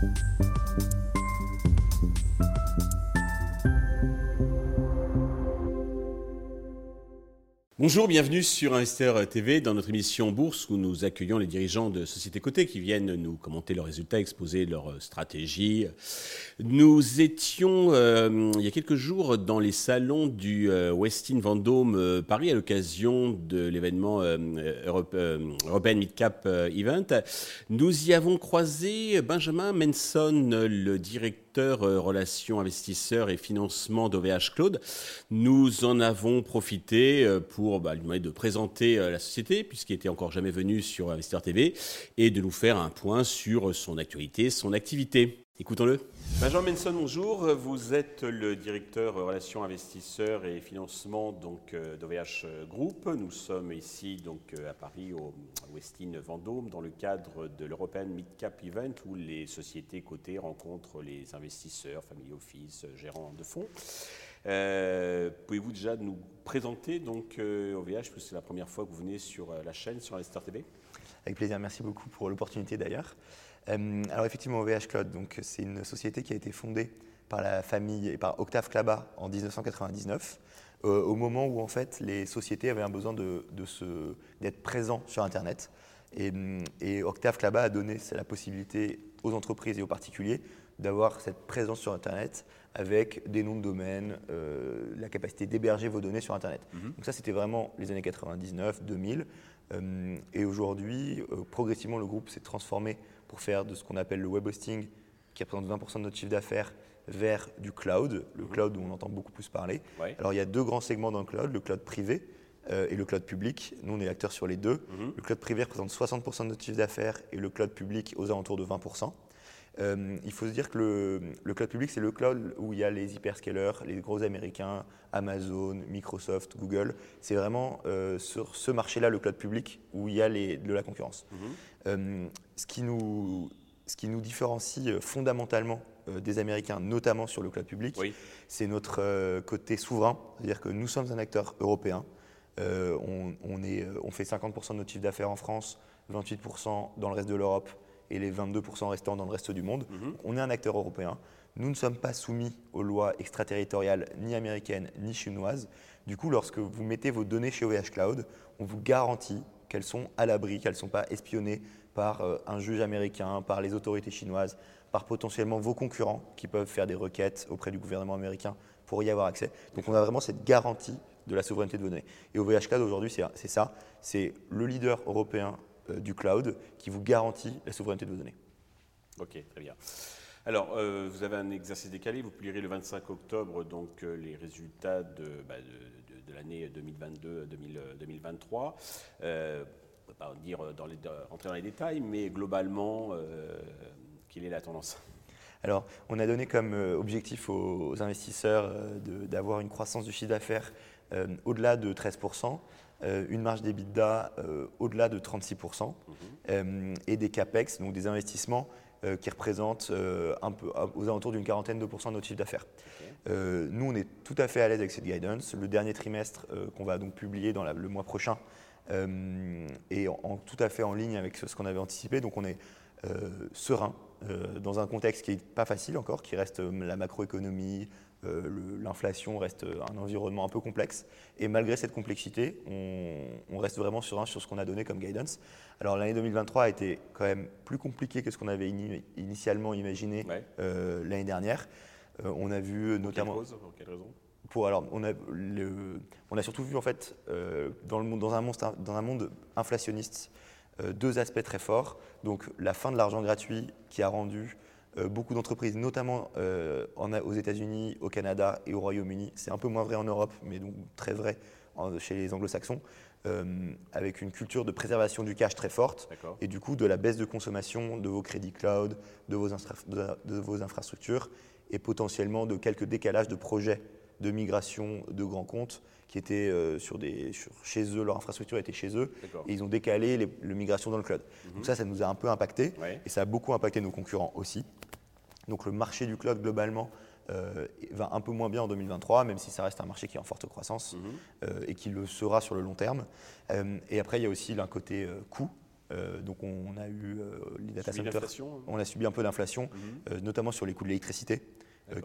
Thank you. Bonjour, bienvenue sur Investeur TV dans notre émission Bourse où nous accueillons les dirigeants de sociétés cotées qui viennent nous commenter leurs résultats, exposer leurs stratégies. Nous étions euh, il y a quelques jours dans les salons du euh, Westin Vendôme euh, Paris à l'occasion de l'événement Europe, European Midcap Event. Nous y avons croisé Benjamin Menson, le directeur euh, relations investisseurs et financement d'OVH Claude. Nous en avons profité euh, pour bah, lui demander de présenter euh, la société, puisqu'il n'était encore jamais venu sur Investeur TV, et de nous faire un point sur son actualité, son activité. Écoutons-le. Benjamin Menson, bonjour. Vous êtes le directeur relations investisseurs et financement donc d'OVH Group. Nous sommes ici donc à Paris au Westin Vendôme dans le cadre de l'European Midcap Event où les sociétés cotées rencontrent les investisseurs, family office, gérants de fonds. Euh, pouvez-vous déjà nous présenter donc OVH parce que c'est la première fois que vous venez sur la chaîne sur Investor TV Avec plaisir, merci beaucoup pour l'opportunité d'ailleurs. Euh, alors effectivement, OVH Cloud, donc c'est une société qui a été fondée par la famille et par Octave Klaba en 1999, euh, au moment où en fait les sociétés avaient un besoin de, d'être présents sur Internet. Et, Octave Klaba a donné la possibilité aux entreprises et aux particuliers d'avoir cette présence sur Internet avec des noms de domaine, euh, la capacité d'héberger vos données sur Internet. Mhm. Donc ça, c'était vraiment les années 99, 2000. et aujourd'hui, progressivement, le groupe s'est transformé pour faire de ce qu'on appelle le web hosting, qui représente 20% de notre chiffre d'affaires, vers du cloud, le mhm. cloud où on entend beaucoup plus parler. Alors il y a deux grands segments dans le cloud, le cloud privé euh, et le cloud public. Nous, on est acteurs sur les deux. Mhm. Le cloud privé représente 60% de notre chiffre d'affaires et le cloud public aux alentours de 20%. Euh, il faut se dire que le, le cloud public, c'est le cloud où il y a les hyperscalers, les gros américains, Amazon, Microsoft, Google. C'est vraiment euh, sur ce marché-là, le cloud public, où il y a les, de la concurrence. Mhm. ce, qui nous, ce qui nous différencie fondamentalement des Américains, notamment sur le cloud public, c'est notre côté souverain. C'est-à-dire que nous sommes un acteur européen. on, on, est, on fait 50% de notre chiffre d'affaires en France, 28% dans le reste de l'Europe et les 22% restants dans le reste du monde. Mhm. On est un acteur européen. Nous ne sommes pas soumis aux lois extraterritoriales ni américaines ni chinoises. Du coup, lorsque vous mettez vos données chez OVH Cloud, on vous garantit qu'elles sont à l'abri, qu'elles ne sont pas espionnées par euh, un juge américain, par les autorités chinoises, par potentiellement vos concurrents qui peuvent faire des requêtes auprès du gouvernement américain pour y avoir accès. Donc on a vraiment cette garantie de la souveraineté de données. Et OVH Cloud aujourd'hui, c'est ça, c'est le leader européen du cloud qui vous garantit la souveraineté de vos données. Ok, très bien. Alors, euh, vous avez un exercice décalé, vous publierez le 25 octobre donc euh, les résultats de, bah, de, l'année 2022-2023. Euh, on ne va pas dire dans les, entrer dans les détails, mais globalement, quelle est la tendance? Alors, on a donné comme objectif aux, investisseurs d'avoir une croissance du chiffre d'affaires au-delà de 13%. Euh, une marge d'EBITDA euh, au-delà de 36% mhm. euh, et des CAPEX, donc des investissements qui représentent un peu, aux alentours d'une quarantaine de pourcents de notre chiffre d'affaires. nous, on est tout à fait à l'aise avec cette guidance. Le dernier trimestre qu'on va donc publier dans le mois prochain est en, tout à fait en ligne avec ce, qu'on avait anticipé. Donc on est serein dans un contexte qui n'est pas facile encore, qui reste la macroéconomie, euh, l'inflation reste un environnement un peu complexe. Et malgré cette complexité, on, reste vraiment sur, sur ce qu'on a donné comme guidance. Alors l'année 2023 a été quand même plus compliquée que ce qu'on avait initialement imaginé euh, l'année dernière. Euh, on a vu notamment... pour quelle raison? Pour, alors, on, a le, on a surtout vu en fait dans, le, dans, un monde, dans un monde inflationniste deux aspects très forts. Donc la fin de l'argent gratuit qui a rendu euh, beaucoup d'entreprises, notamment euh, aux États-Unis, au Canada et au Royaume-Uni. C'est un peu moins vrai en Europe, mais donc très vrai chez les anglo-saxons, euh, avec une culture de préservation du cash très forte et du coup de la baisse de consommation de vos crédits cloud, de vos, de vos infrastructures et potentiellement de quelques décalages de projets de migration de grands comptes qui étaient sur des, chez eux, leur infrastructure était chez eux, et ils ont décalé les, la migration dans le cloud. Mhm. Donc ça, ça nous a un peu impacté, et ça a beaucoup impacté nos concurrents aussi. Donc le marché du cloud globalement euh, va un peu moins bien en 2023, même si ça reste un marché qui est en forte croissance mhm. euh, et qui le sera sur le long terme. Euh, et après, il y a aussi un côté coût. donc on a eu les data Subi centers. hein. On a subi un peu d'inflation, Mhm. notamment sur les coûts de l'électricité,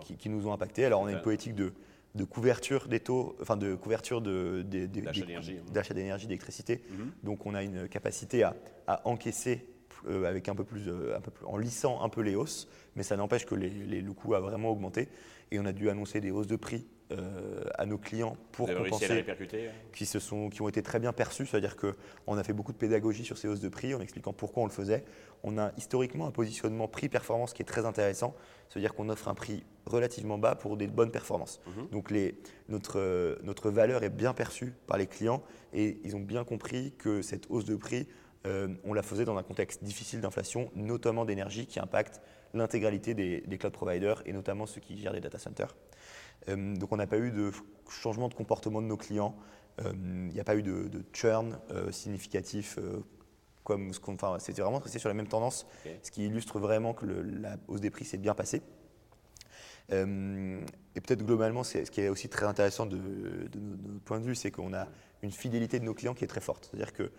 qui, qui nous ont impactés. Alors on a une politique de, de couverture des taux, enfin de couverture de, D'achat d'énergie, hein. d'achat d'énergie, d'électricité. Mhm. Donc on a une capacité à, à encaisser avec un peu plus, euh, un peu plus, en lissant un peu les hausses, mais ça n'empêche que les, les- le coût a vraiment augmenté et on a dû annoncer des hausses de prix euh, à nos clients pour Vous avez réussi à les compenser répercuter hein qui, se sont, qui ont été très bien perçus, c'est-à-dire qu'on a fait beaucoup de pédagogie sur ces hausses de prix en expliquant pourquoi on le faisait. On a historiquement un positionnement prix-performance qui est très intéressant, c'est-à-dire qu'on offre un prix relativement bas pour des bonnes performances. Mhm. Donc les, notre, euh, notre valeur est bien perçue par les clients et ils ont bien compris que cette hausse de prix, euh, on la faisait dans un contexte difficile d'inflation, notamment d'énergie qui impacte l'intégralité des, des cloud providers et notamment ceux qui gèrent les data centers. Euh, donc on n'a pas eu de changement de comportement de nos clients. Euh, Il n'y a pas eu de, de churn significatif. comme ce qu'on, enfin, c'était vraiment resté sur la même tendance, ce qui illustre vraiment que le- la hausse des prix s'est bien passée. Et peut-être globalement, c'est- ce qui est aussi très intéressant de, de no- de notre point de vue, c'est qu'on a une fidélité de nos clients qui est très forte. C'est-à-dire que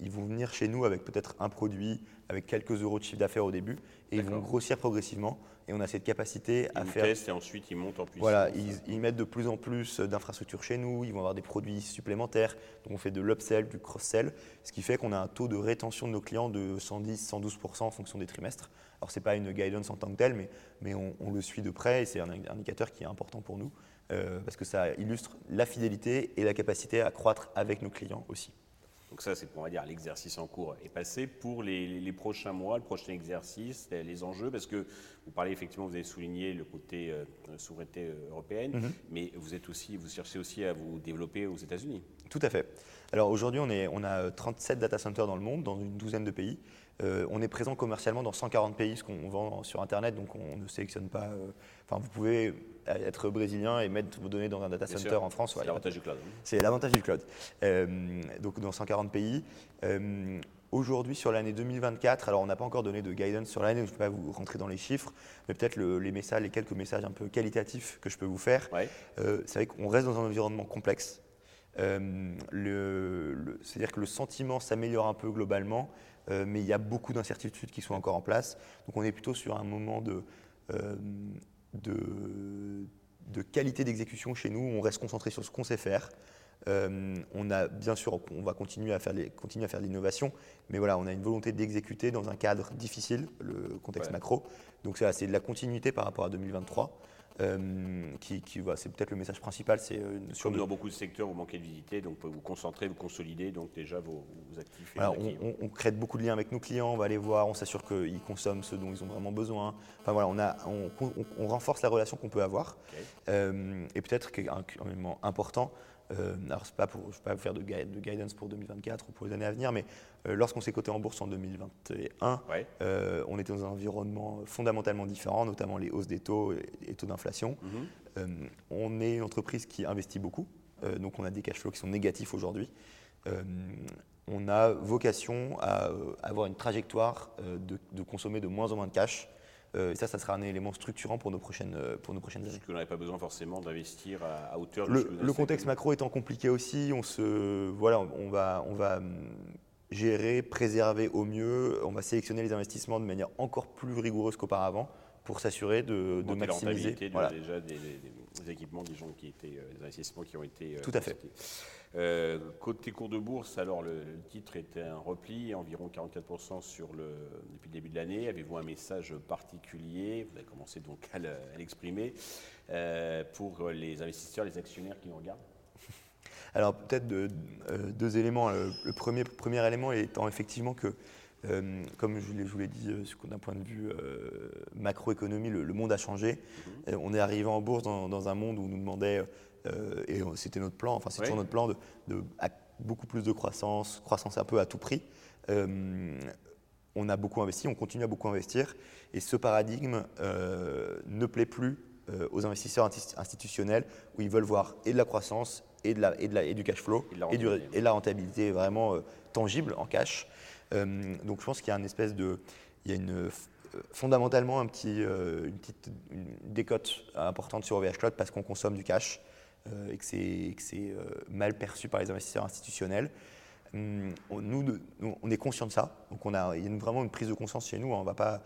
ils vont venir chez nous avec peut-être un produit, avec quelques euros de chiffre d'affaires au début, et ils vont grossir progressivement. Et on a cette capacité à Ils faire testent et ensuite ils montent en puissance. voilà, ils, ils mettent de plus en plus d'infrastructures chez nous, ils vont avoir des produits supplémentaires, donc on fait de l'upsell, du cross-sell, ce qui fait qu'on a un taux de rétention de nos clients de 110-112% en fonction des trimestres. Alors ce n'est pas une guidance en tant que telle, mais, mais on, on le suit de près et c'est un indicateur qui est important pour nous, euh, parce que ça illustre la fidélité et la capacité à croître avec nos clients aussi. Donc ça, c'est pour on va dire l'exercice en cours est passé pour les, les- les prochains mois, le prochain exercice, les, les enjeux, parce que vous parlez effectivement, vous avez souligné le côté euh, souveraineté euh, européenne, Mhm. mais vous êtes aussi, vous cherchez aussi à vous développer aux États-Unis. Tout à fait. Alors aujourd'hui, on, est- on a euh, 37 data centers dans le monde, dans une douzaine de pays. Euh, on est présent commercialement dans 140 pays, ce qu'on vend sur Internet, donc on ne sélectionne pas. euh, Enfin, vous pouvez être brésilien et mettre vos données dans un data Bien center sûr, en France. C'est ouais, l'avantage du cloud. hein. c'est l'avantage du cloud. Euh, donc dans 140 pays. Aujourd'hui, sur l'année 2024, alors on n'a pas encore donné de guidance sur l'année, je ne vais pas vous rentrer dans les chiffres, mais peut-être le- les messages, les quelques messages un peu qualitatifs que je peux vous faire. Ouais. Euh, c'est vrai qu'on reste dans un environnement complexe. Euh, le- le- C'est-à-dire que le sentiment s'améliore un peu globalement, euh, mais il y a beaucoup d'incertitudes qui sont encore en place. Donc on est plutôt sur un moment de, euh, de, de qualité d'exécution chez nous. On reste concentré sur ce qu'on sait faire. Euh, on a bien sûr, on va continuer à faire, les- continuer à faire de l'innovation, mais voilà, on a une volonté d'exécuter dans un cadre difficile, le contexte Ouais. macro. Donc c'est de la continuité par rapport à 2023. euh, qui, qui- voilà, c'est peut-être le message principal, c'est euh, sur dans beaucoup de secteurs, vous manquez de visibilité, donc vous pouvez vous concentrer, vous consolider, donc déjà vos, vos actifs. Voilà, on, actifs. on- on crée beaucoup de liens avec nos clients, on va les voir, on s'assure qu'ils consomment ce dont ils ont vraiment besoin. Enfin voilà, on, a, on, renforce la relation qu'on peut avoir. Euh, et peut-être qu'un un élément important, euh, alors pas pour, je ne vais pas vous faire de, gui- de guidance pour 2024 ou pour les années à venir, mais euh, lorsqu'on s'est coté en bourse en 2021, Ouais. euh, on était dans un environnement fondamentalement différent, notamment les hausses des taux et taux d'inflation. Mhm. Euh, on est une entreprise qui investit beaucoup, donc on a des cash flows qui sont négatifs aujourd'hui. On a vocation à avoir une trajectoire de, de consommer de moins en moins de cash. Euh, et ça, ça sera un élément structurant pour nos prochaines, euh, pour nos prochaines années. Parce que vous n'avez pas besoin forcément d'investir à, à hauteur de ce Le, que vous le contexte fait. macro étant compliqué aussi, on, se, voilà, on va, on va hum, gérer, préserver au mieux. On va sélectionner les investissements de manière encore plus rigoureuse qu'auparavant pour s'assurer de, de Augmenter la maximiser. rentabilité voilà. déjà des, des- des équipements, des gens qui étaient, euh, des investissements qui ont été. Tout à fait. Euh, côté cours de bourse, alors le, le titre était un repli, environ 44% sur le, depuis le début de l'année. Avez-vous un message particulier Vous avez commencé donc à le- à l'exprimer euh, pour les investisseurs, les actionnaires qui nous regardent? Alors peut-être de- euh, deux éléments. Le, le premier, premier élément étant effectivement que, euh, comme je, vous l'ai dit, d'un point de vue euh, macroéconomie, le, le monde a changé. Euh, on est arrivé en bourse dans, dans un monde où on nous demandait, et c'était notre plan, enfin c'est toujours notre plan, de, de- à beaucoup plus de croissance, croissance un peu à tout prix. Euh, on a beaucoup investi, on continue à beaucoup investir, et ce paradigme euh, ne plaît plus euh, aux investisseurs insti- institutionnels où ils veulent voir et de la croissance et, de la, et, de la- et du cash flow Et de la et, du- rentabilité. et de la rentabilité vraiment euh, tangible en cash. Euh, donc je pense qu'il y a une espèce de, il y a une euh, fondamentalement un petit, euh, une petite une décote importante sur OVH Cloud parce qu'on consomme du cash euh, et que c'est euh, mal perçu par les investisseurs institutionnels. Hum, on, nous, on est conscient de ça. Donc on a, il y a vraiment une prise de conscience chez nous. On va pas,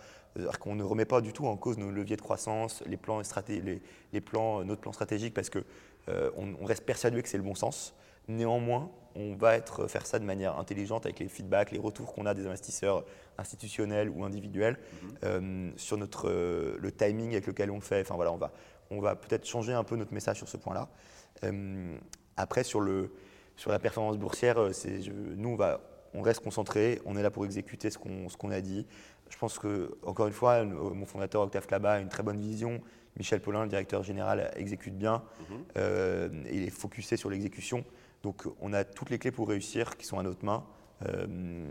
qu'on ne remet pas du tout en cause nos leviers de croissance, les plans, les, les plans, notre plan stratégique, parce que on, reste persuadé que c'est le bon sens. Néanmoins, on va être, faire ça de manière intelligente avec les feedbacks, les retours qu'on a des investisseurs institutionnels ou individuels mm-hmm. sur notre, le timing avec lequel on le fait. Enfin voilà, on va, on va peut-être changer un peu notre message sur ce point-là. après, sur le sur la performance boursière, euh, nous, on, va, on reste concentré, on est là pour exécuter ce qu'on a dit. Je pense que, encore une fois, mon fondateur Octave Klaba a une très bonne vision. Michel Paulin, le directeur général, exécute bien. Mhm. Euh, il est focusé sur l'exécution. Donc, on a toutes les clés pour réussir qui sont à notre main. Euh,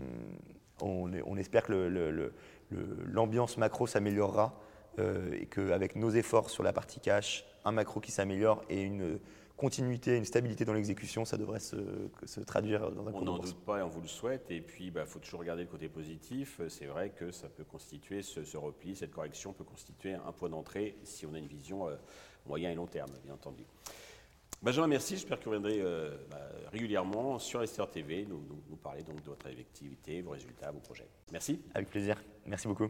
on, espère que l'ambiance macro s'améliorera et qu'avec nos efforts sur la partie cash, un macro qui s'améliore et une continuité, une stabilité dans l'exécution, ça devrait se, traduire dans un On n'en doute pas et on vous le souhaite. Et puis, il bah, faut toujours regarder le côté positif. C'est vrai que ça peut constituer, ce, repli, cette correction peut constituer un point d'entrée si on a une vision euh, moyen et long terme, bien entendu. Benjamin, merci. J'espère que vous reviendrez euh, bah, régulièrement sur Esther TV, nous, nous, parler donc de votre activité, vos résultats, vos projets. Merci. Avec plaisir. Merci beaucoup.